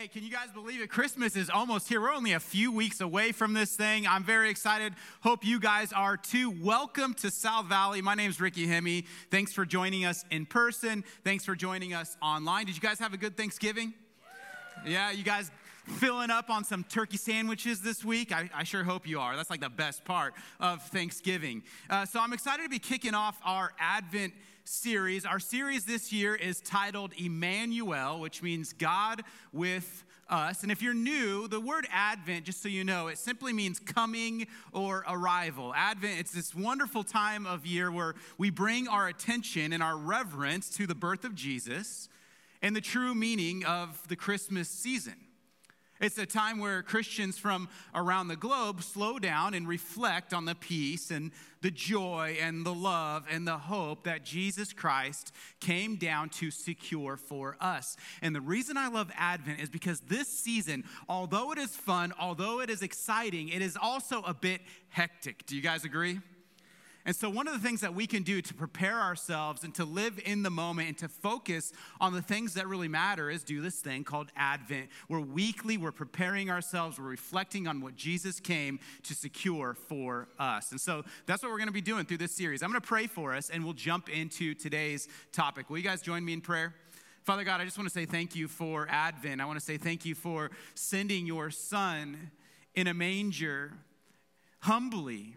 Hey, can you guys believe it? Christmas is almost here. We're only a few weeks away from this thing. I'm very excited. Hope you guys are too. Welcome to South Valley. My name is Ricky Hemme. Thanks for joining us in person. Thanks for joining us online. Did you guys have a good Thanksgiving? Yeah, you guys filling up on some turkey sandwiches this week. I, I, sure hope you are. That's like the best part of Thanksgiving. Uh, so I'm excited to be kicking off our Advent series. Our series this year is titled Emmanuel, which means God with us. And if you're new, the word Advent, just so you know, it simply means coming or arrival. Advent, it's this wonderful time of year where we bring our attention and our reverence to the birth of Jesus and the true meaning of the Christmas season. It's a time where Christians from around the globe slow down and reflect on the peace and the joy and the love and the hope that Jesus Christ came down to secure for us. And the reason I love Advent is because this season, although it is fun, although it is exciting, it is also a bit hectic. Do you guys agree? And so, one of the things that we can do to prepare ourselves and to live in the moment and to focus on the things that really matter is do this thing called Advent. We're weekly, we're preparing ourselves, we're reflecting on what Jesus came to secure for us. And so, that's what we're going to be doing through this series. I'm going to pray for us and we'll jump into today's topic. Will you guys join me in prayer? Father God, I just want to say thank you for Advent. I want to say thank you for sending your son in a manger humbly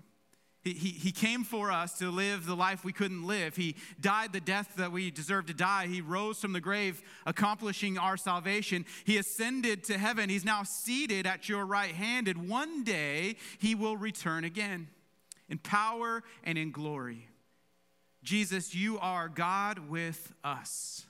he, he, came for us to live the life we couldn't live. He died the death that we deserved to die. He rose from the grave, accomplishing our salvation. He ascended to heaven. He's now seated at your right hand, and one day he will return again in power and in glory. Jesus, you are God with us.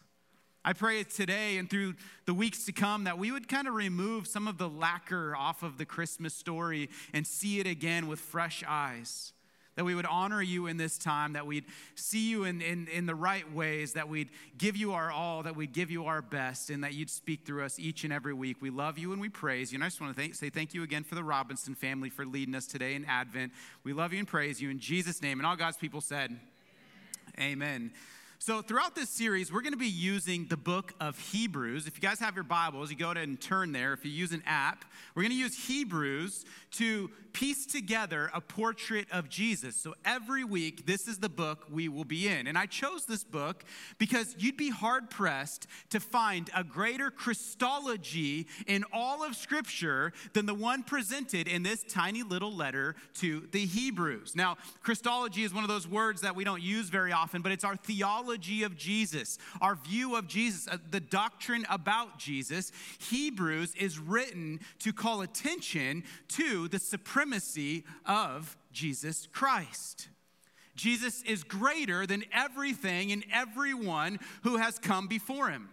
I pray today and through the weeks to come that we would kind of remove some of the lacquer off of the Christmas story and see it again with fresh eyes that we would honor you in this time, that we'd see you in, in, in the right ways, that we'd give you our all, that we'd give you our best, and that you'd speak through us each and every week. We love you and we praise you. And I just want to thank, say thank you again for the Robinson family for leading us today in Advent. We love you and praise you in Jesus' name. And all God's people said, Amen. Amen. So, throughout this series, we're going to be using the book of Hebrews. If you guys have your Bibles, you go ahead and turn there. If you use an app, we're going to use Hebrews to piece together a portrait of Jesus. So every week, this is the book we will be in. And I chose this book because you'd be hard pressed to find a greater Christology in all of Scripture than the one presented in this tiny little letter to the Hebrews. Now, Christology is one of those words that we don't use very often, but it's our theology of Jesus, our view of Jesus, uh, the doctrine about Jesus. Hebrews is written to call attention to the supremacy of Jesus Christ. Jesus is greater than everything and everyone who has come before him.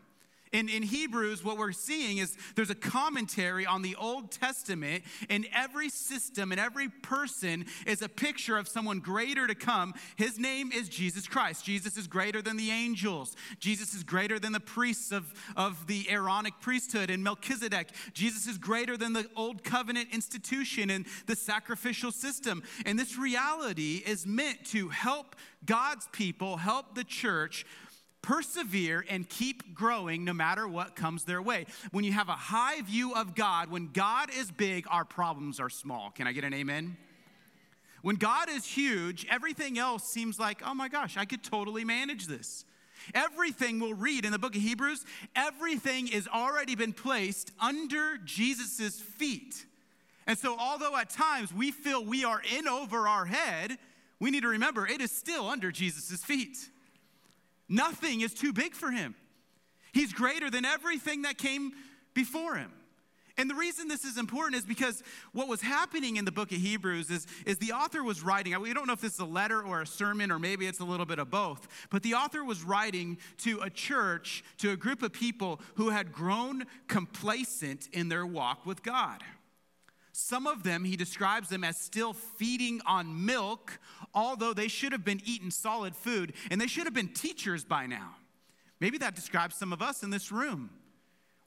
In, in Hebrews, what we're seeing is there's a commentary on the Old Testament, and every system and every person is a picture of someone greater to come. His name is Jesus Christ. Jesus is greater than the angels. Jesus is greater than the priests of, of the Aaronic priesthood and Melchizedek. Jesus is greater than the Old Covenant institution and the sacrificial system. And this reality is meant to help God's people, help the church persevere and keep growing no matter what comes their way. When you have a high view of God, when God is big, our problems are small. Can I get an amen? When God is huge, everything else seems like, oh my gosh, I could totally manage this. Everything we'll read in the book of Hebrews, everything is already been placed under Jesus' feet. And so, although at times we feel we are in over our head, we need to remember it is still under Jesus' feet. Nothing is too big for him. He's greater than everything that came before him. And the reason this is important is because what was happening in the book of Hebrews is, is the author was writing, we don't know if this is a letter or a sermon or maybe it's a little bit of both, but the author was writing to a church, to a group of people who had grown complacent in their walk with God. Some of them, he describes them as still feeding on milk, although they should have been eating solid food and they should have been teachers by now. Maybe that describes some of us in this room.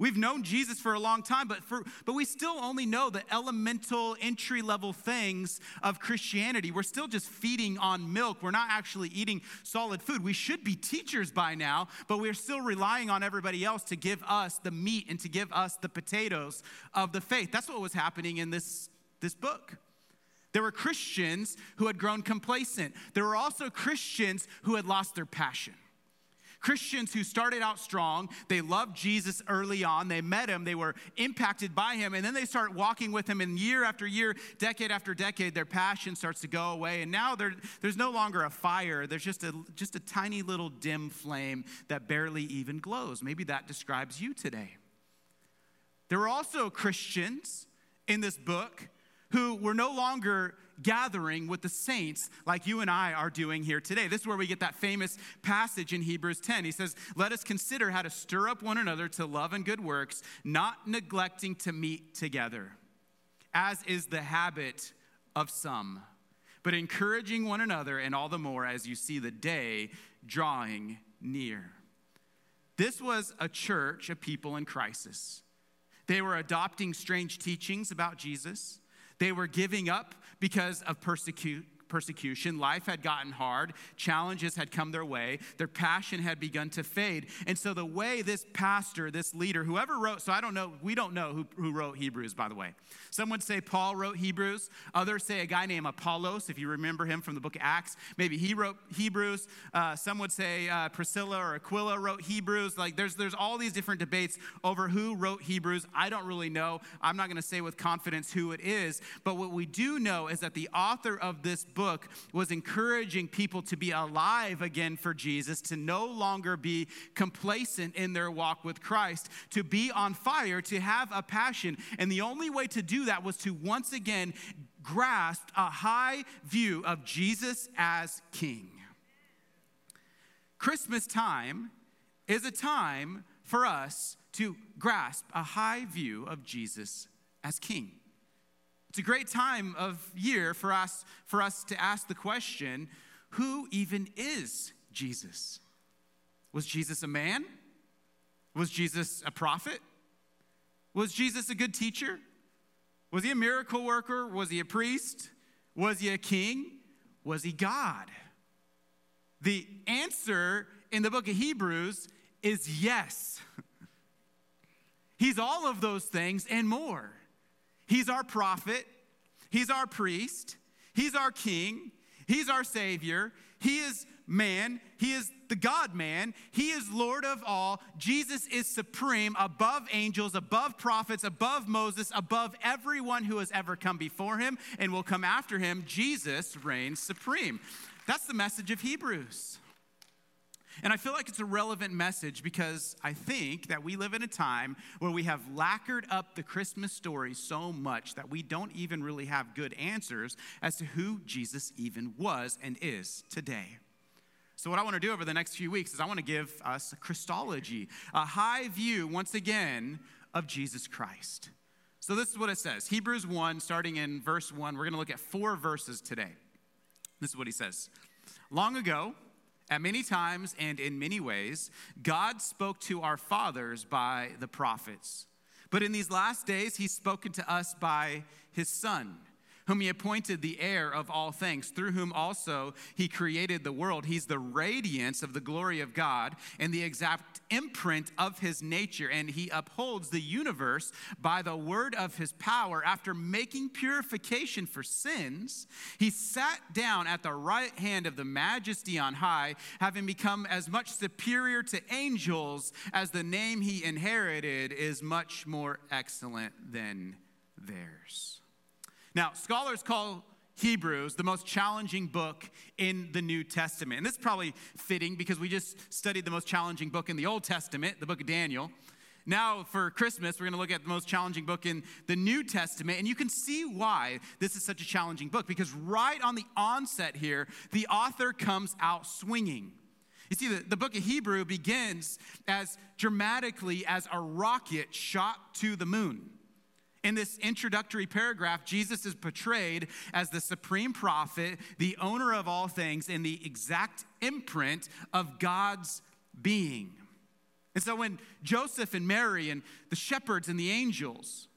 We've known Jesus for a long time, but, for, but we still only know the elemental entry level things of Christianity. We're still just feeding on milk. We're not actually eating solid food. We should be teachers by now, but we're still relying on everybody else to give us the meat and to give us the potatoes of the faith. That's what was happening in this, this book. There were Christians who had grown complacent, there were also Christians who had lost their passion. Christians who started out strong, they loved Jesus early on, they met him, they were impacted by him, and then they start walking with him, and year after year, decade after decade, their passion starts to go away. And now there's no longer a fire, there's just a, just a tiny little dim flame that barely even glows. Maybe that describes you today. There were also Christians in this book who were no longer gathering with the saints like you and I are doing here today. This is where we get that famous passage in Hebrews 10. He says, Let us consider how to stir up one another to love and good works, not neglecting to meet together, as is the habit of some, but encouraging one another, and all the more as you see the day drawing near. This was a church, a people in crisis. They were adopting strange teachings about Jesus. They were giving up because of persecute, persecution. Life had gotten hard, challenges had come their way, their passion had begun to fade. And so, the way this pastor, this leader, whoever wrote, so I don't know, we don't know who, who wrote Hebrews, by the way. Some would say Paul wrote Hebrews, others say a guy named Apollos, if you remember him from the book of Acts. Maybe he wrote Hebrews. Uh, some would say uh, Priscilla or Aquila wrote Hebrews. Like, there's, there's all these different debates over who wrote Hebrews. I don't really know. I'm not going to say with confidence who it is, but what we do know is that the author of this book book was encouraging people to be alive again for Jesus, to no longer be complacent in their walk with Christ, to be on fire, to have a passion. And the only way to do that was to once again grasp a high view of Jesus as King. Christmas time is a time for us to grasp a high view of Jesus as King. It's a great time of year for us, for us to ask the question who even is Jesus? Was Jesus a man? Was Jesus a prophet? Was Jesus a good teacher? Was he a miracle worker? Was he a priest? Was he a king? Was he God? The answer in the book of Hebrews is yes. He's all of those things and more. He's our prophet, He's our priest, He's our king, He's our savior, He is man, He is the God man, He is Lord of all. Jesus is supreme above angels, above prophets, above Moses, above everyone who has ever come before Him and will come after Him. Jesus reigns supreme. That's the message of Hebrews. And I feel like it's a relevant message because I think that we live in a time where we have lacquered up the Christmas story so much that we don't even really have good answers as to who Jesus even was and is today. So, what I want to do over the next few weeks is I want to give us a Christology, a high view, once again, of Jesus Christ. So, this is what it says Hebrews 1, starting in verse 1. We're going to look at four verses today. This is what he says Long ago, at many times and in many ways, God spoke to our fathers by the prophets. But in these last days, he's spoken to us by his Son whom he appointed the heir of all things, through whom also he created the world. He's the radiance of the glory of God and the exact imprint of his nature, and he upholds the universe by the word of his power. After making purification for sins, he sat down at the right hand of the majesty on high, having become as much superior to angels as the name he inherited is much more excellent than theirs. Now, scholars call Hebrews the most challenging book in the New Testament. And this is probably fitting because we just studied the most challenging book in the Old Testament, the book of Daniel. Now, for Christmas, we're going to look at the most challenging book in the New Testament. And you can see why this is such a challenging book because right on the onset here, the author comes out swinging. You see, the, the book of Hebrew begins as dramatically as a rocket shot to the moon. In this introductory paragraph, Jesus is portrayed as the supreme prophet, the owner of all things, and the exact imprint of God's being. And so when Joseph and Mary and the shepherds and the angels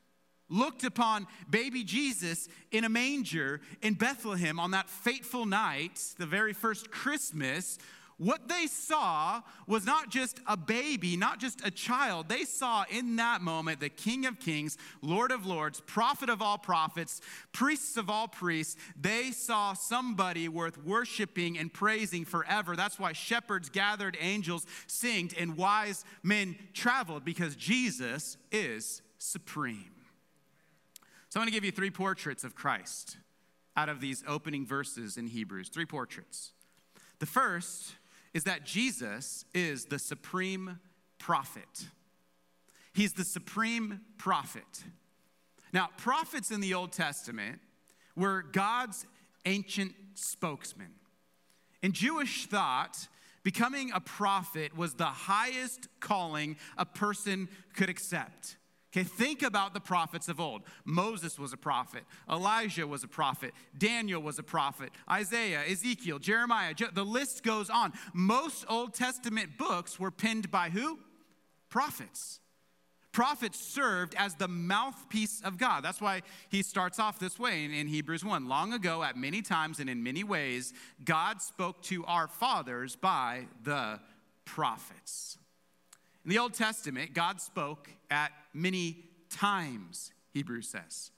looked upon baby Jesus in a manger in Bethlehem on that fateful night, the very first Christmas, what they saw was not just a baby, not just a child. They saw in that moment the King of Kings, Lord of Lords, prophet of all prophets, priests of all priests. They saw somebody worth worshiping and praising forever. That's why shepherds gathered, angels singed, and wise men traveled because Jesus is supreme. So I'm going to give you three portraits of Christ out of these opening verses in Hebrews. Three portraits. The first is that Jesus is the supreme prophet. He's the supreme prophet. Now, prophets in the Old Testament were God's ancient spokesman. In Jewish thought, becoming a prophet was the highest calling a person could accept. Okay, think about the prophets of old. Moses was a prophet, Elijah was a prophet, Daniel was a prophet, Isaiah, Ezekiel, Jeremiah, the list goes on. Most Old Testament books were penned by who? Prophets. Prophets served as the mouthpiece of God. That's why he starts off this way in, in Hebrews 1. Long ago, at many times and in many ways, God spoke to our fathers by the prophets. In the Old Testament, God spoke at many times, Hebrews says.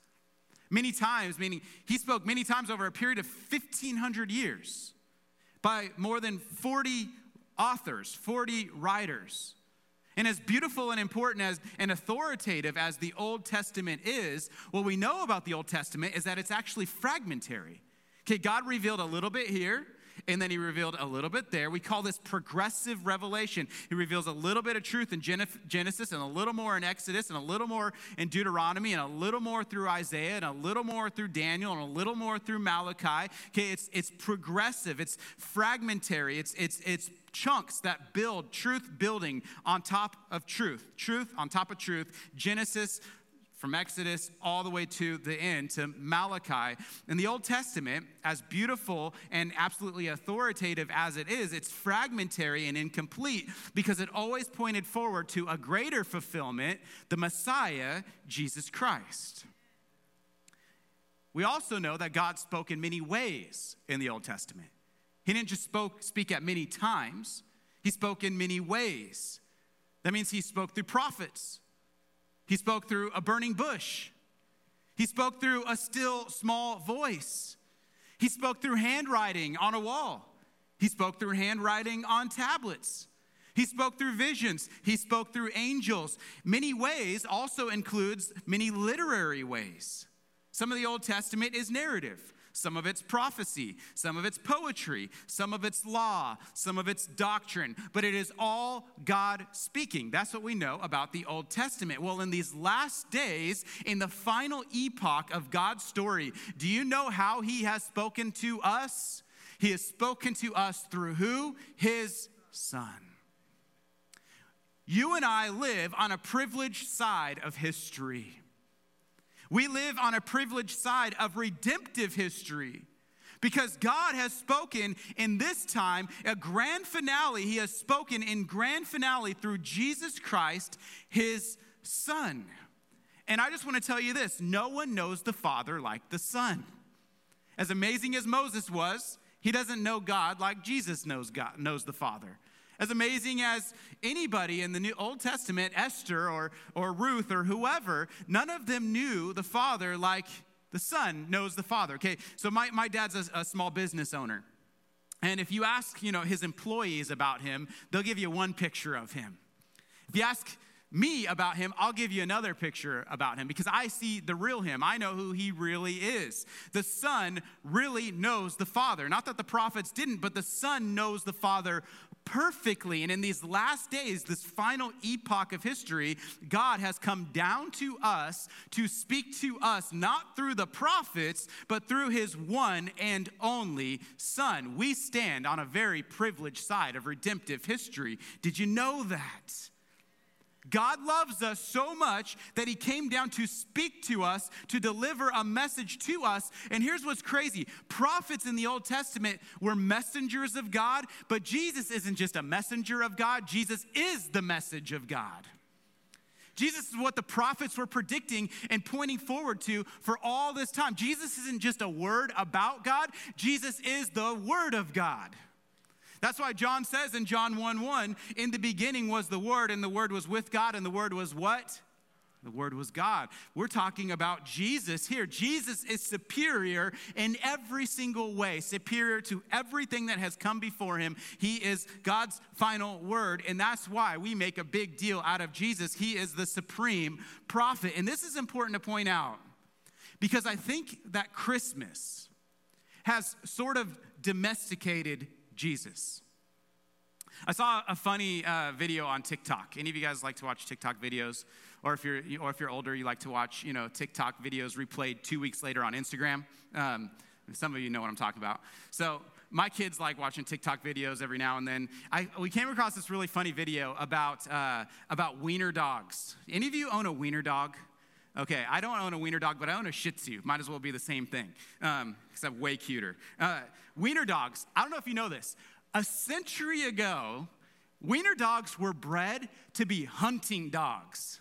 Many times, meaning he spoke many times over a period of 1,500 years by more than 40 authors, 40 writers. And as beautiful and important as and authoritative as the Old Testament is, what we know about the Old Testament is that it's actually fragmentary. Okay, God revealed a little bit here, and then he revealed a little bit there. We call this progressive revelation. He reveals a little bit of truth in Genesis and a little more in Exodus and a little more in Deuteronomy and a little more through Isaiah and a little more through Daniel and a little more through Malachi. Okay, it's it's progressive, it's fragmentary, it's it's it's chunks that build truth building on top of truth, truth on top of truth. Genesis from Exodus all the way to the end, to Malachi. In the Old Testament, as beautiful and absolutely authoritative as it is, it's fragmentary and incomplete because it always pointed forward to a greater fulfillment, the Messiah, Jesus Christ. We also know that God spoke in many ways in the Old Testament. He didn't just spoke, speak at many times, He spoke in many ways. That means He spoke through prophets. He spoke through a burning bush. He spoke through a still small voice. He spoke through handwriting on a wall. He spoke through handwriting on tablets. He spoke through visions. He spoke through angels. Many ways also includes many literary ways. Some of the Old Testament is narrative. Some of it's prophecy, some of it's poetry, some of it's law, some of it's doctrine, but it is all God speaking. That's what we know about the Old Testament. Well, in these last days, in the final epoch of God's story, do you know how He has spoken to us? He has spoken to us through who? His Son. You and I live on a privileged side of history. We live on a privileged side of redemptive history because God has spoken in this time, a grand finale. He has spoken in grand finale through Jesus Christ, his Son. And I just want to tell you this no one knows the Father like the Son. As amazing as Moses was, he doesn't know God like Jesus knows God, knows the Father. As amazing as anybody in the New Old Testament, Esther or, or Ruth or whoever, none of them knew the Father like the Son knows the Father. Okay, so my, my dad's a, a small business owner. And if you ask, you know, his employees about him, they'll give you one picture of him. If you ask me about him, I'll give you another picture about him because I see the real him. I know who he really is. The Son really knows the Father. Not that the prophets didn't, but the Son knows the Father perfectly. And in these last days, this final epoch of history, God has come down to us to speak to us, not through the prophets, but through his one and only Son. We stand on a very privileged side of redemptive history. Did you know that? God loves us so much that he came down to speak to us, to deliver a message to us. And here's what's crazy prophets in the Old Testament were messengers of God, but Jesus isn't just a messenger of God, Jesus is the message of God. Jesus is what the prophets were predicting and pointing forward to for all this time. Jesus isn't just a word about God, Jesus is the Word of God. That's why John says in John 1 1, in the beginning was the Word, and the Word was with God, and the Word was what? The Word was God. We're talking about Jesus here. Jesus is superior in every single way, superior to everything that has come before him. He is God's final word, and that's why we make a big deal out of Jesus. He is the supreme prophet. And this is important to point out because I think that Christmas has sort of domesticated Jesus. I saw a funny uh, video on TikTok. Any of you guys like to watch TikTok videos? Or if you're, or if you're older, you like to watch, you know, TikTok videos replayed two weeks later on Instagram. Um, some of you know what I'm talking about. So my kids like watching TikTok videos every now and then. I, we came across this really funny video about, uh, about wiener dogs. Any of you own a wiener dog? Okay, I don't own a wiener dog, but I own a Shih Tzu. Might as well be the same thing, um, except way cuter. Uh, wiener dogs. I don't know if you know this. A century ago, wiener dogs were bred to be hunting dogs.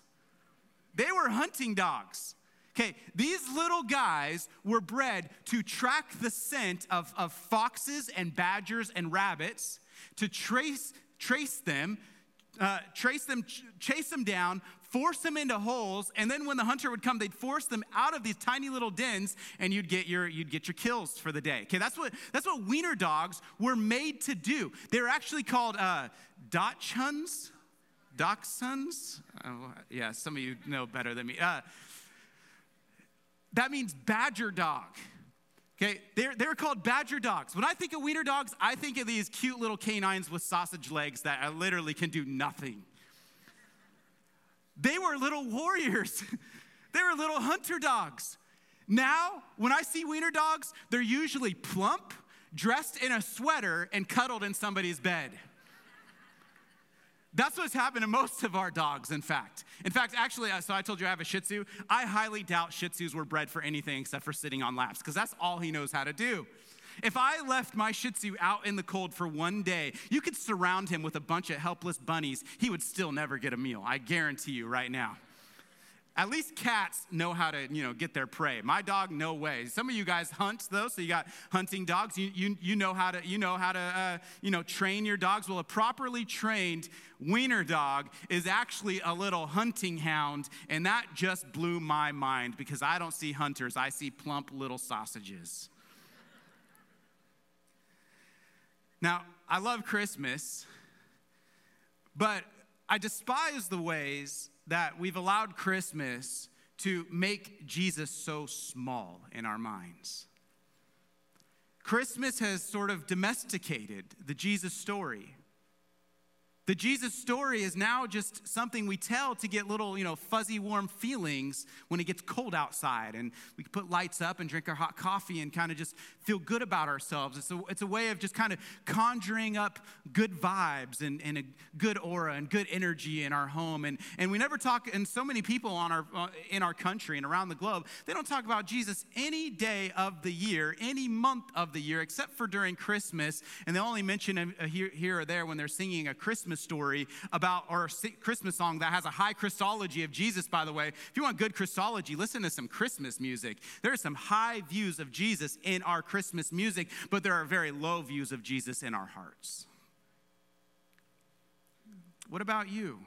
They were hunting dogs. Okay, these little guys were bred to track the scent of, of foxes and badgers and rabbits, to trace, trace them, uh, trace them, ch- chase them down, force them into holes, and then when the hunter would come, they'd force them out of these tiny little dens, and you'd get your you'd get your kills for the day. Okay, that's what that's what wiener dogs were made to do. They're actually called uh, Dachshunds, Dachshunds. Oh, yeah, some of you know better than me. Uh, that means badger dog. Okay, they're, they're called badger dogs. When I think of wiener dogs, I think of these cute little canines with sausage legs that literally can do nothing. They were little warriors, they were little hunter dogs. Now, when I see wiener dogs, they're usually plump, dressed in a sweater, and cuddled in somebody's bed. That's what's happened to most of our dogs, in fact. In fact, actually, uh, so I told you I have a Shih Tzu. I highly doubt Shih Tzus were bred for anything except for sitting on laps, because that's all he knows how to do. If I left my Shih Tzu out in the cold for one day, you could surround him with a bunch of helpless bunnies. He would still never get a meal. I guarantee you right now. At least cats know how to, you know, get their prey. My dog, no way. Some of you guys hunt though, so you got hunting dogs. You, you, you know how to, you know how to, uh, you know, train your dogs. Well, a properly trained wiener dog is actually a little hunting hound, and that just blew my mind because I don't see hunters. I see plump little sausages. Now, I love Christmas, but I despise the ways that we've allowed Christmas to make Jesus so small in our minds. Christmas has sort of domesticated the Jesus story. The Jesus story is now just something we tell to get little, you know, fuzzy warm feelings when it gets cold outside. And we can put lights up and drink our hot coffee and kind of just feel good about ourselves. It's a, it's a way of just kind of conjuring up good vibes and, and a good aura and good energy in our home. And, and we never talk, and so many people on our, uh, in our country and around the globe, they don't talk about Jesus any day of the year, any month of the year, except for during Christmas. And they only mention it here, here or there when they're singing a Christmas Christmas story about, a Christmas song that has a high Christology of Jesus, by the way. If you want good Christology, listen to some Christmas music. There are some high views of Jesus in our Christmas music, but there are very low views of Jesus in our hearts. What about you?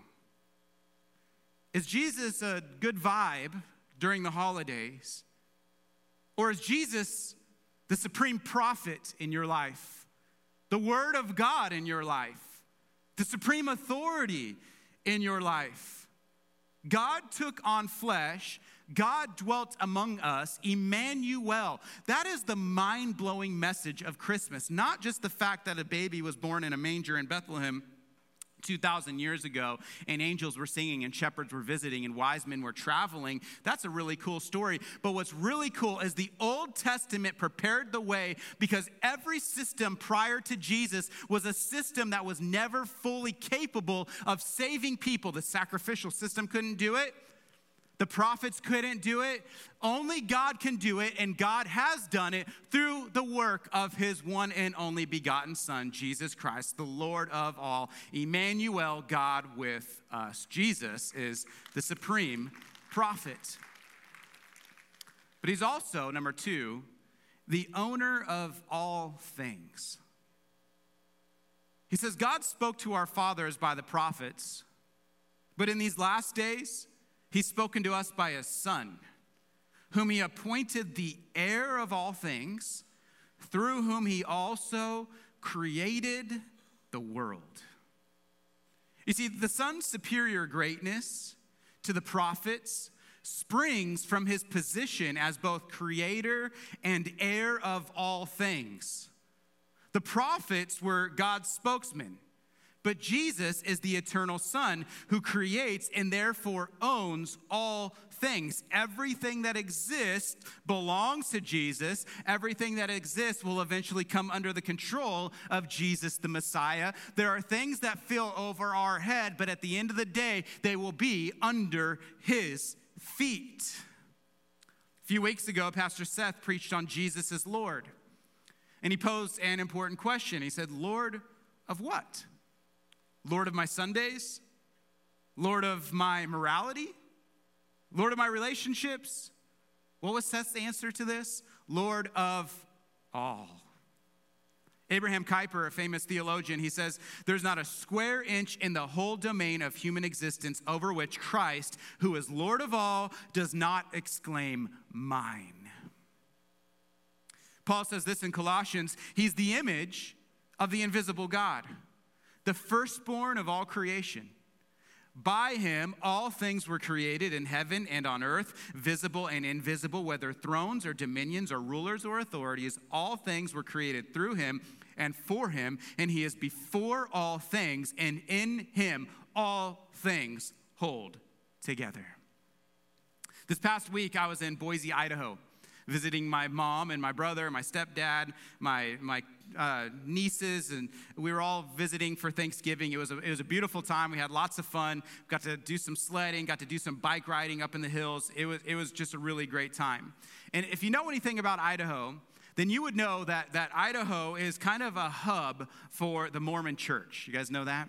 Is Jesus a good vibe during the holidays? Or is Jesus the supreme prophet in your life? The Word of God in your life? The supreme authority in your life. God took on flesh. God dwelt among us, Emmanuel. That is the mind blowing message of Christmas. Not just the fact that a baby was born in a manger in Bethlehem, 2,000 years ago, and angels were singing, and shepherds were visiting, and wise men were traveling. That's a really cool story. But what's really cool is the Old Testament prepared the way because every system prior to Jesus was a system that was never fully capable of saving people. The sacrificial system couldn't do it. The prophets couldn't do it. Only God can do it, and God has done it through the work of his one and only begotten Son, Jesus Christ, the Lord of all. Emmanuel, God with us. Jesus is the supreme prophet. But he's also, number two, the owner of all things. He says, God spoke to our fathers by the prophets, but in these last days, He's spoken to us by his Son, whom he appointed the heir of all things, through whom he also created the world. You see, the Son's superior greatness to the prophets springs from his position as both creator and heir of all things. The prophets were God's spokesmen. But Jesus is the eternal Son who creates and therefore owns all things. Everything that exists belongs to Jesus. Everything that exists will eventually come under the control of Jesus the Messiah. There are things that feel over our head, but at the end of the day, they will be under his feet. A few weeks ago, Pastor Seth preached on Jesus as Lord. And he posed an important question. He said, Lord of what? Lord of my Sundays, Lord of my morality, Lord of my relationships. What was Seth's answer to this? Lord of all. Abraham Kuyper, a famous theologian, he says, There's not a square inch in the whole domain of human existence over which Christ, who is Lord of all, does not exclaim, Mine. Paul says this in Colossians He's the image of the invisible God the firstborn of all creation. By him, all things were created in heaven and on earth, visible and invisible, whether thrones or dominions or rulers or authorities. All things were created through him and for him, and he is before all things, and in him all things hold together. This past week, I was in Boise, Idaho, visiting my mom and my brother, my stepdad, my, my uh, nieces, and we were all visiting for Thanksgiving. It was, a, it was a beautiful time. We had lots of fun. Got to do some sledding, got to do some bike riding up in the hills. It was, it was just a really great time. And if you know anything about Idaho, then you would know that, that Idaho is kind of a hub for the Mormon church. You guys know that?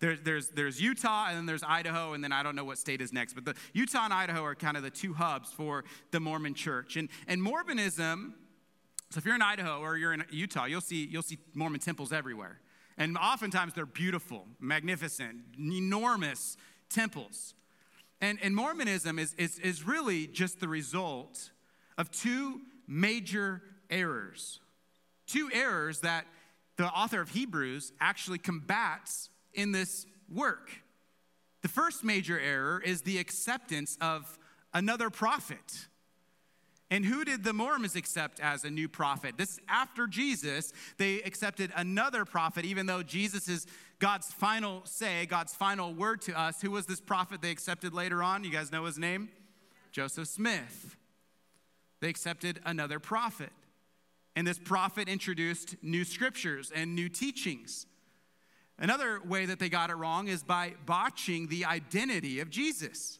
There's, there's, there's Utah and then there's Idaho, and then I don't know what state is next, but the Utah and Idaho are kind of the two hubs for the Mormon church. And, and Mormonism so if you're in Idaho or you're in Utah, you'll see, you'll see Mormon temples everywhere. And oftentimes they're beautiful, magnificent, enormous temples. And, and Mormonism is, is, is really just the result of two major errors. Two errors that the author of Hebrews actually combats in this work. The first major error is the acceptance of another prophet. And who did the Mormons accept as a new prophet? This after Jesus, they accepted another prophet, even though Jesus is God's final say, God's final word to us. Who was this prophet they accepted later on? You guys know his name? Joseph Smith. They accepted another prophet. And this prophet introduced new scriptures and new teachings. Another way that they got it wrong is by botching the identity of Jesus.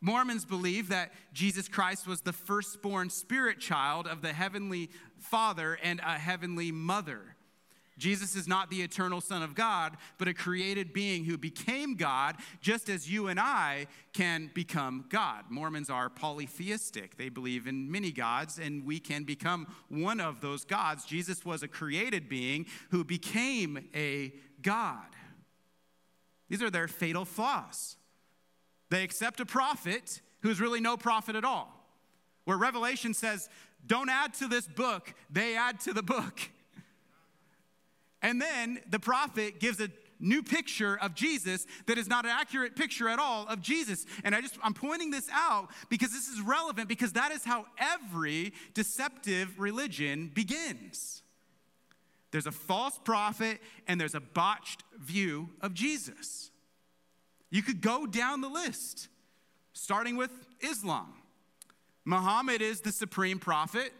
Mormons believe that Jesus Christ was the firstborn spirit child of the heavenly Father and a heavenly mother. Jesus is not the eternal Son of God, but a created being who became God, just as you and I can become God. Mormons are polytheistic. They believe in many gods, and we can become one of those gods. Jesus was a created being who became a God. These are their fatal flaws. They accept a prophet who's really no prophet at all. Where Revelation says, don't add to this book, they add to the book. And then the prophet gives a new picture of Jesus that is not an accurate picture at all of Jesus. And I just I'm pointing this out because this is relevant because that is how every deceptive religion begins. there's a false prophet, and there's a botched view of Jesus. You could go down the list, starting with Islam. Muhammad is the supreme prophet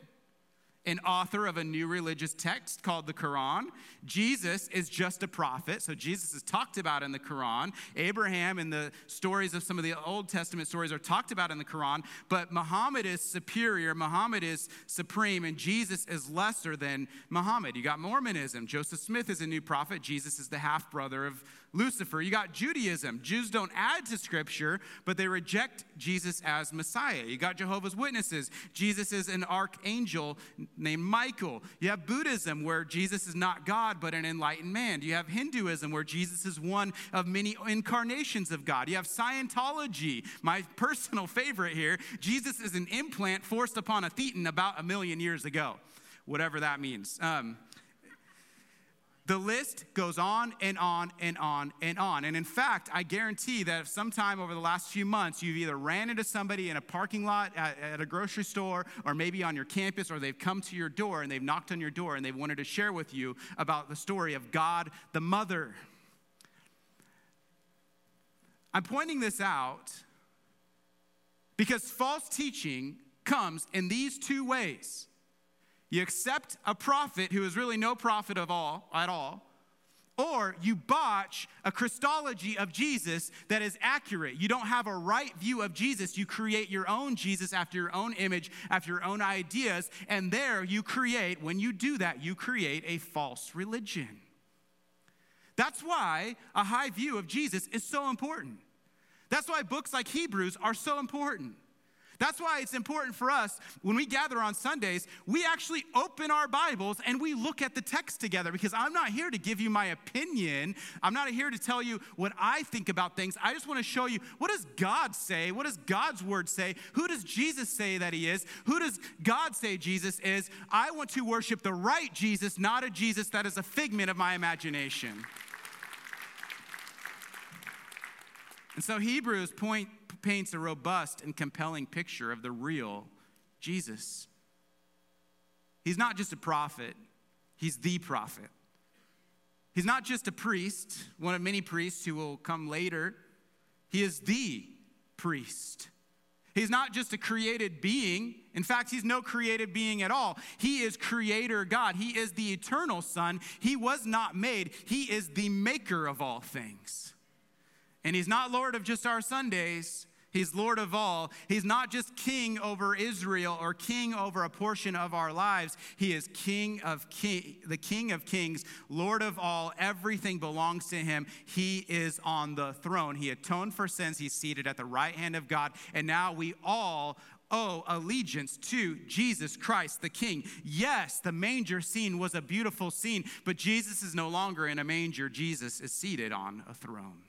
and author of a new religious text called the Quran. Jesus is just a prophet, so Jesus is talked about in the Quran. Abraham and the stories of some of the Old Testament stories are talked about in the Quran, but Muhammad is superior, Muhammad is supreme, and Jesus is lesser than Muhammad. You got Mormonism. Joseph Smith is a new prophet, Jesus is the half brother of Lucifer. You got Judaism. Jews don't add to Scripture, but they reject Jesus as Messiah. You got Jehovah's Witnesses. Jesus is an archangel named Michael. You have Buddhism, where Jesus is not God, but an enlightened man. You have Hinduism, where Jesus is one of many incarnations of God. You have Scientology, my personal favorite here. Jesus is an implant forced upon a thetan about a million years ago, whatever that means. Um, the list goes on and on and on and on. And in fact, I guarantee that if sometime over the last few months you've either ran into somebody in a parking lot at, at, a grocery store or maybe on your campus or they've come to your door and they've knocked on your door and they've wanted to share with you about the story of God the Mother. I'm pointing this out because false teaching comes in these two ways. You accept a prophet who is really no prophet of all at all, or you botch a Christology of Jesus that is accurate. You don't have a right view of Jesus. You create your own Jesus after your own image, after your own ideas, and there you create, when you do that, you create a false religion. That's why a high view of Jesus is so important. That's why books like Hebrews are so important. That's why it's important for us when we gather on Sundays, we actually open our Bibles and we look at the text together because I'm not here to give you my opinion. I'm not here to tell you what I think about things. I just want to show you what does God say? What does God's word say? Who does Jesus say that he is? Who does God say Jesus is? I want to worship the right Jesus, not a Jesus that is a figment of my imagination. And so Hebrews point paints a robust and compelling picture of the real Jesus. He's not just a prophet, he's the prophet. He's not just a priest, one of many priests who will come later. He is the priest. He's not just a created being. In fact, he's no created being at all. He is creator God. He is the eternal Son. He was not made, he is the maker of all things. And he's not Lord of just our Sundays, He's Lord of all. He's not just king over Israel or king over a portion of our lives. He is king of king, the king of kings, Lord of all. Everything belongs to him. He is on the throne. He atoned for sins. He's seated at the right hand of God. And now we all owe allegiance to Jesus Christ, the King. Yes, the manger scene was a beautiful scene, but Jesus is no longer in a manger. Jesus is seated on a throne.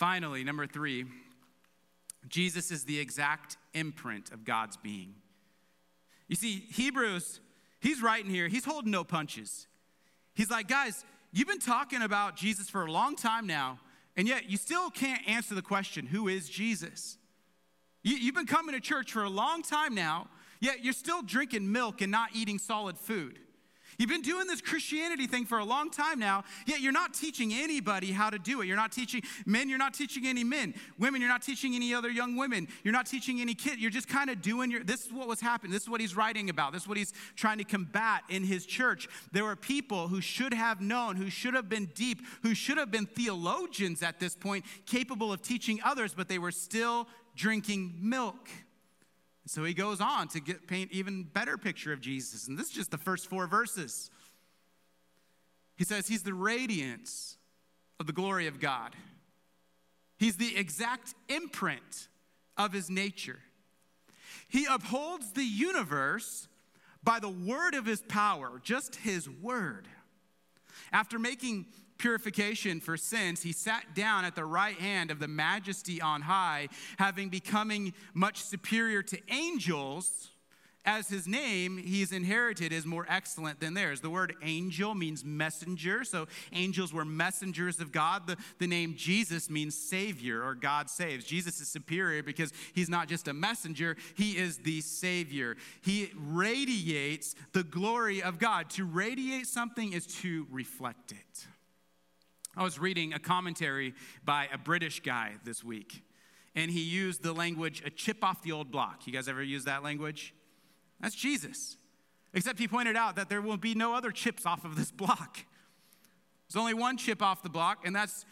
Finally, number three, Jesus is the exact imprint of God's being. You see, Hebrews, he's writing here, he's holding no punches. He's like, guys, you've been talking about Jesus for a long time now, and yet you still can't answer the question who is Jesus? You, have been coming to church for a long time now, yet you're still drinking milk and not eating solid food. You've been doing this Christianity thing for a long time now, yet you're not teaching anybody how to do it. You're not teaching men, you're not teaching any men. Women, you're not teaching any other young women. You're not teaching any kid. You're just kind of doing your, this is what was happening. This is what he's writing about. This is what he's trying to combat in his church. There were people who should have known, who should have been deep, who should have been theologians at this point, capable of teaching others, but they were still drinking milk. So he goes on to get, paint even better picture of Jesus. And this is just the first four verses. He says he's the radiance of the glory of God. He's the exact imprint of his nature. He upholds the universe by the word of his power, just his word. After making purification for sins, he sat down at the right hand of the majesty on high, having becoming much superior to angels as his name he's inherited is more excellent than theirs. The word angel means messenger, so angels were messengers of God. The, the name Jesus means savior or God saves. Jesus is superior because he's not just a messenger, he is the savior. He radiates the glory of God. To radiate something is to reflect it. I was reading a commentary by a British guy this week, and he used the language a chip off the old block. You guys ever use that language? That's Jesus. Except he pointed out that there will be no other chips off of this block. There's only one chip off the block, and that's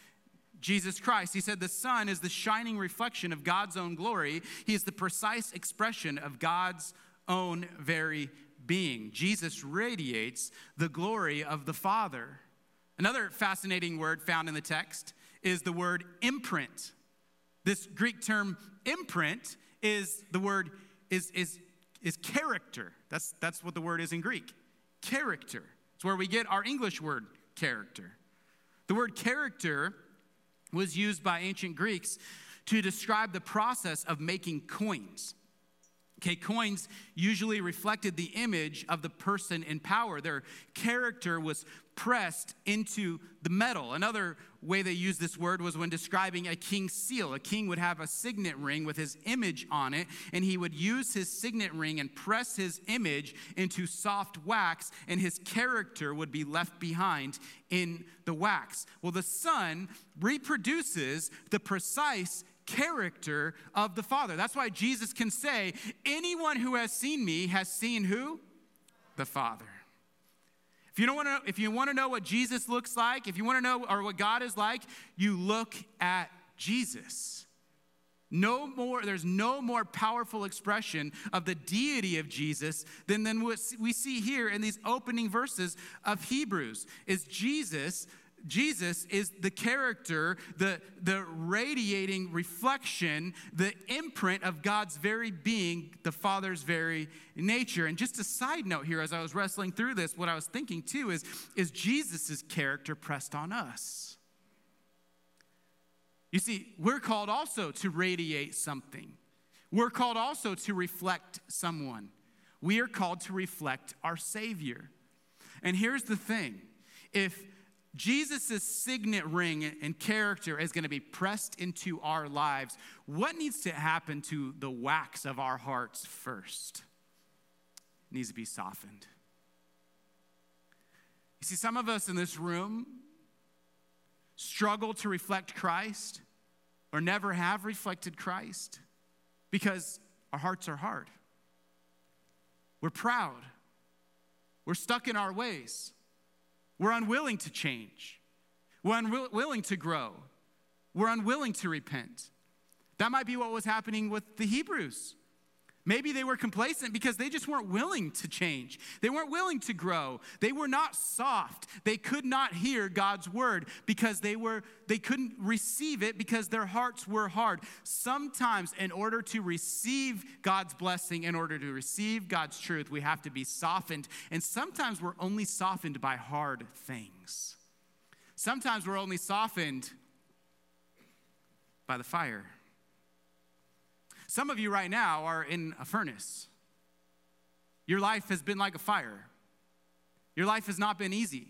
Jesus Christ. He said, The Son is the shining reflection of God's own glory. He is the precise expression of God's own very being. Jesus radiates the glory of the Father. Another fascinating word found in the text is the word imprint. This Greek term imprint is the word is, is is character. That's, that's what the word is in Greek. Character. It's where we get our English word character. The word character was used by ancient Greeks to describe the process of making coins. Okay, coins usually reflected the image of the person in power. Their character was pressed into the metal. Another way they used this word was when describing a king's seal. A king would have a signet ring with his image on it, and he would use his signet ring and press his image into soft wax, and his character would be left behind in the wax. Well, the son reproduces the precise character of the Father. That's why Jesus can say, Anyone who has seen me has seen who? The Father. If you, don't want to, if you want to know what Jesus looks like, if you want to know or what God is like, you look at Jesus. No more, there's no more powerful expression of the deity of Jesus than, than what we see here in these opening verses of Hebrews. Is Jesus Jesus is the character, the, the radiating reflection, the imprint of God's very being, the Father's very nature. And just a side note here, as I was wrestling through this, what I was thinking too is, is Jesus' character pressed on us? You see, we're called also to radiate something. We're called also to reflect someone. We are called to reflect our Savior. And here's the thing if Jesus' signet ring and character is going to be pressed into our lives. What needs to happen to the wax of our hearts first? It needs to be softened. You see, some of us in this room struggle to reflect Christ or never have reflected Christ because our hearts are hard. We're proud. We're stuck in our ways. We're unwilling to change. We're unwilling to grow. We're unwilling to repent. That might be what was happening with the Hebrews. Maybe they were complacent because they just weren't willing to change. They weren't willing to grow. They were not soft. They could not hear God's word because they were they couldn't receive it because their hearts were hard. Sometimes in order to receive God's blessing, in order to receive God's truth, we have to be softened. And sometimes we're only softened by hard things. Sometimes we're only softened by the fire. Some of you right now are in a furnace. Your life has been like a fire. Your life has not been easy.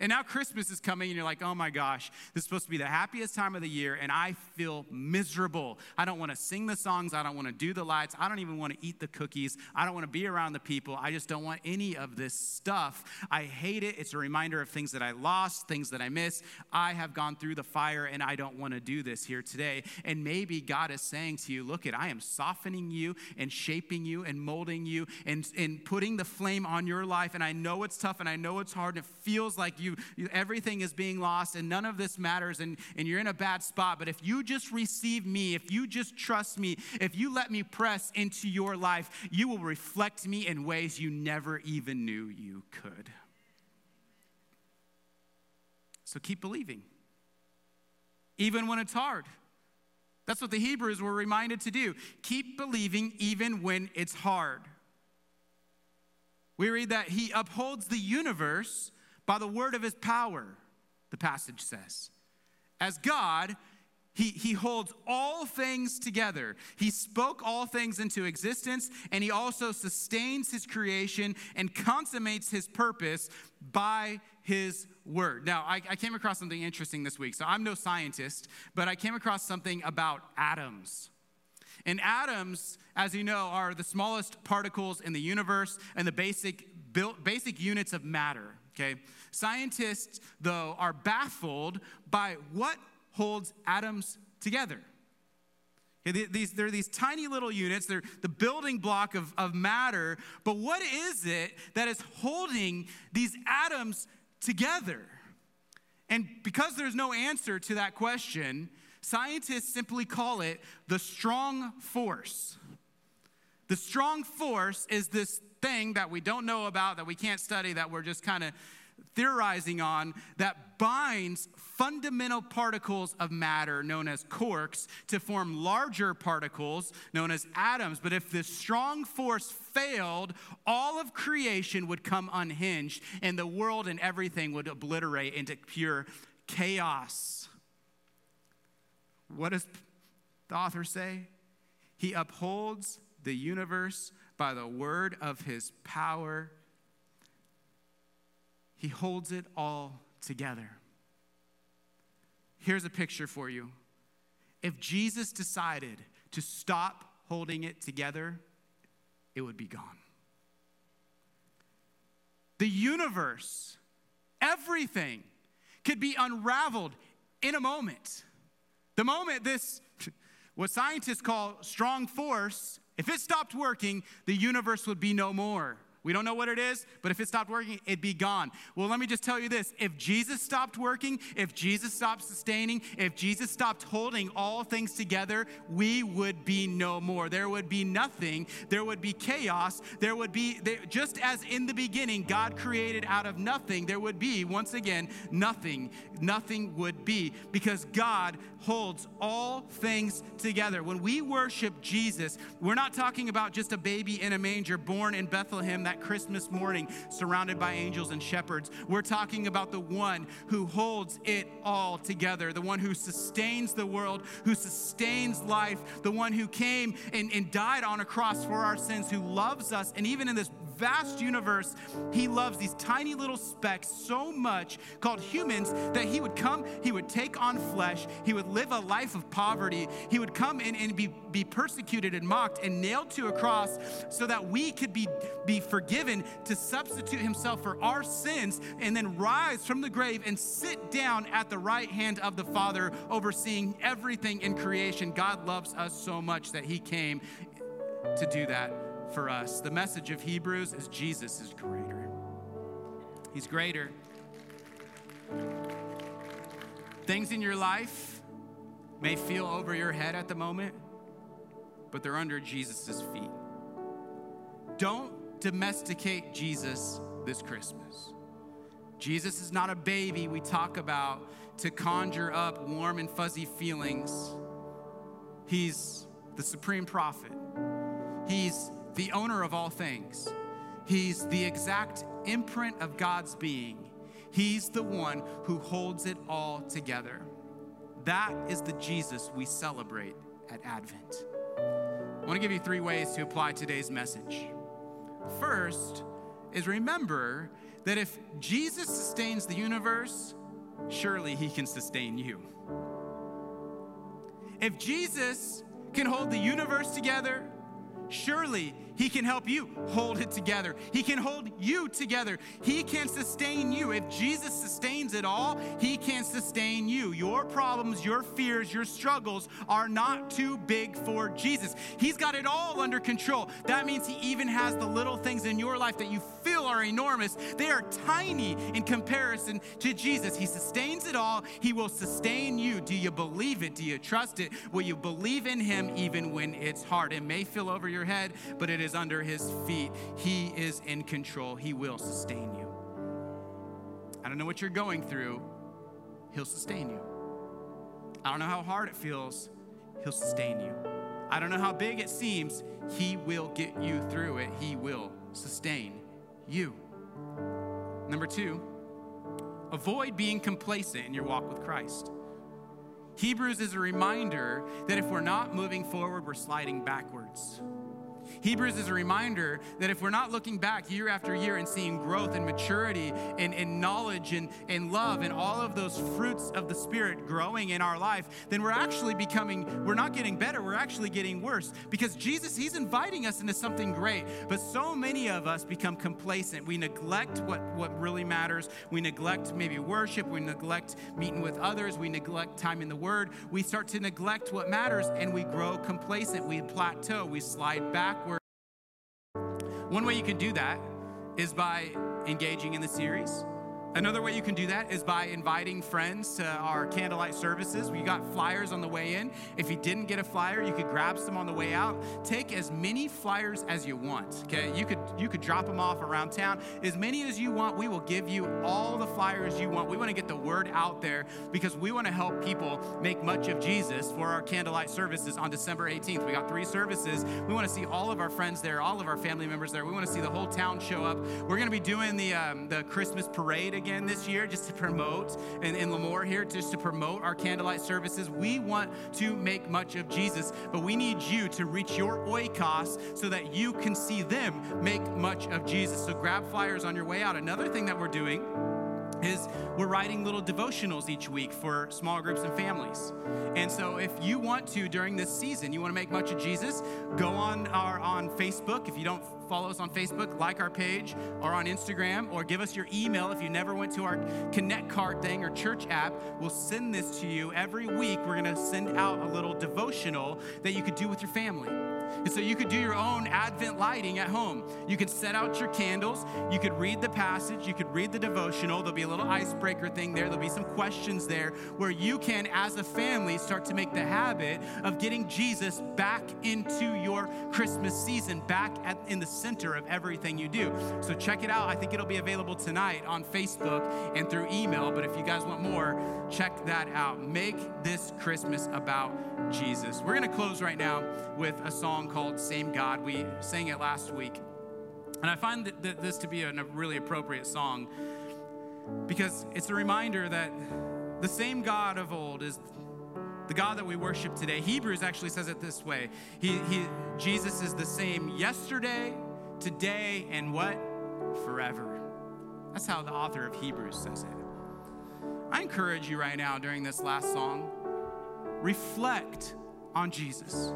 And now Christmas is coming, and you're like, oh my gosh, this is supposed to be the happiest time of the year, and I feel miserable. I don't want to sing the songs. I don't want to do the lights. I don't even want to eat the cookies. I don't want to be around the people. I just don't want any of this stuff. I hate it. It's a reminder of things that I lost, things that I missed. I have gone through the fire, and I don't want to do this here today. And maybe God is saying to you, look, it, I am softening you and shaping you and molding you and, and putting the flame on your life. And I know it's tough and I know it's hard. And it feels like you you, everything is being lost and none of this matters and, and you're in a bad spot. But if you just receive me, if you just trust me, if you let me press into your life, you will reflect me in ways you never even knew you could. So keep believing, even when it's hard. That's what the Hebrews were reminded to do. Keep believing even when it's hard. We read that he upholds the universe by the word of his power, the passage says. As God, He, he holds all things together. He spoke all things into existence, and he also sustains his creation and consummates his purpose by his word. Now, I, I, came across something interesting this week. So I'm no scientist, but I came across something about atoms. And atoms, as you know, are the smallest particles in the universe and the basic, basic units of matter. Okay? Scientists, though, are baffled by what holds atoms together. Okay, these, they're these tiny little units, they're the building block of, of matter, but what is it that is holding these atoms together? And because there's no answer to that question, scientists simply call it the strong force. The strong force is this thing that we don't know about, that we can't study, that we're just kind of theorizing on that binds fundamental particles of matter known as quarks to form larger particles known as atoms. But if this strong force failed, all of creation would come unhinged and the world and everything would obliterate into pure chaos. What does the author say? He upholds the universe by the word of his power he holds it all together. Here's a picture for you. If Jesus decided to stop holding it together, it would be gone. The universe, everything could be unraveled in a moment. The moment this, what scientists call strong force, if it stopped working, the universe would be no more. We don't know what it is, but if it stopped working, it'd be gone. Well, let me just tell you this if Jesus stopped working, if Jesus stopped sustaining, if Jesus stopped holding all things together, we would be no more. There would be nothing. There would be chaos. There would be, there, just as in the beginning, God created out of nothing, there would be, once again, nothing. Nothing would be because God holds all things together. When we worship Jesus, we're not talking about just a baby in a manger born in Bethlehem that Christmas morning, surrounded by angels and shepherds. We're talking about the one who holds it all together, the one who sustains the world, who sustains life, the one who came and, and died on a cross for our sins, who loves us, and even in this vast universe, he loves these tiny little specks so much called humans that he would come, he would take on flesh, he would live a life of poverty, he would come and, and be, be persecuted and mocked and nailed to a cross so that we could be, be forgiven to substitute himself for our sins and then rise from the grave and sit down at the right hand of the Father, overseeing everything in creation. God loves us so much that he came to do that for us. The message of Hebrews is Jesus is greater. He's greater. Things in your life may feel over your head at the moment, but they're under Jesus' feet. Don't domesticate Jesus this Christmas. Jesus is not a baby we talk about to conjure up warm and fuzzy feelings. He's the supreme prophet. He's the owner of all things. He's the exact imprint of God's being. He's the one who holds it all together. That is the Jesus we celebrate at Advent. I want to give you three ways to apply today's message. First is remember that if Jesus sustains the universe, surely he can sustain you. If Jesus can hold the universe together, surely he can help you hold it together. He can hold you together. He can sustain you. If Jesus sustains it all, He can sustain you. Your problems, your fears, your struggles are not too big for Jesus. He's got it all under control. That means He even has the little things in your life that you feel are enormous. They are tiny in comparison to Jesus. He sustains it all. He will sustain you. Do you believe it? Do you trust it? Will you believe in Him even when it's hard? It may feel over your head, but it is under his feet. He is in control. He will sustain you. I don't know what you're going through, he'll sustain you. I don't know how hard it feels, he'll sustain you. I don't know how big it seems, he will get you through it. He will sustain you. Number two, avoid being complacent in your walk with Christ. Hebrews is a reminder that if we're not moving forward, we're sliding backwards. Hebrews is a reminder that if we're not looking back year after year and seeing growth and maturity and, and knowledge and, and love and all of those fruits of the Spirit growing in our life, then we're actually becoming, we're not getting better, we're actually getting worse. Because Jesus, He's inviting us into something great. But so many of us become complacent. We neglect what, what really matters. We neglect maybe worship. We neglect meeting with others. We neglect time in the Word. We start to neglect what matters and we grow complacent. We plateau. We slide backward one way you can do that is by engaging in the series. Another way you can do that is by inviting friends to our candlelight services. We got flyers on the way in. If you didn't get a flyer, you could grab some on the way out. Take as many flyers as you want. Okay, you could you could drop them off around town. As many as you want, we will give you all the flyers you want. We want to get the word out there because we want to help people make much of Jesus for our candlelight services on December 18th. We got three services. We want to see all of our friends there, all of our family members there. We want to see the whole town show up. We're going to be doing the um, the Christmas parade again this year just to promote, and in Lemoore here, just to promote our candlelight services. We want to make much of Jesus, but we need you to reach your oikos so that you can see them make much of Jesus. So grab flyers on your way out. Another thing that we're doing is we're writing little devotionals each week for small groups and families. And so if you want to during this season, you want to make much of Jesus, go on our on Facebook. If you don't follow us on Facebook, like our page, or on Instagram, or give us your email if you never went to our Connect card thing or church app. We'll send this to you every week. We're going to send out a little devotional that you could do with your family. And so you could do your own Advent lighting at home. You could set out your candles. You could read the passage. You could read the devotional. There'll be a little icebreaker thing there. There'll be some questions there where you can, as a family, start to make the habit of getting Jesus back into your Christmas season, back at, in the center of everything you do. So check it out. I think it'll be available tonight on Facebook and through email. But if you guys want more, check that out. Make this Christmas about Jesus. We're going to close right now with a song called Same God. We sang it last week. And I find that this to be a really appropriate song because it's a reminder that the same God of old is the God that we worship today. Hebrews actually says it this way he, he, Jesus is the same yesterday, today, and what? Forever. That's how the author of Hebrews says it. I encourage you right now during this last song reflect on Jesus.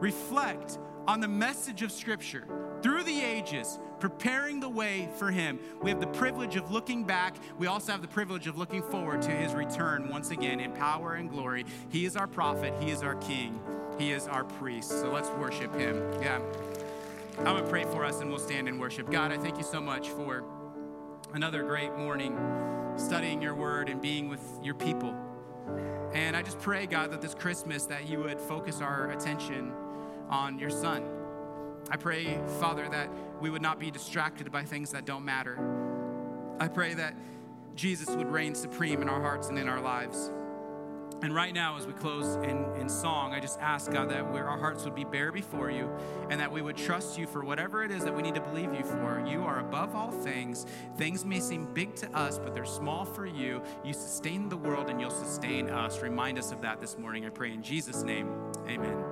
Reflect on the message of Scripture through the ages, preparing the way for Him. We have the privilege of looking back. We also have the privilege of looking forward to His return once again in power and glory. He is our prophet, He is our King, He is our priest. So let's worship Him. Yeah. I'm going to pray for us and we'll stand and worship. God, I thank you so much for another great morning studying your word and being with your people. And I just pray, God, that this Christmas that you would focus our attention on your son. I pray, Father, that we would not be distracted by things that don't matter. I pray that Jesus would reign supreme in our hearts and in our lives. And right now, as we close in, in song, I just ask God that our hearts would be bare before you and that we would trust you for whatever it is that we need to believe you for. You are above all things. Things may seem big to us, but they're small for you. You sustain the world and you'll sustain us. Remind us of that this morning, I pray in Jesus' name. Amen.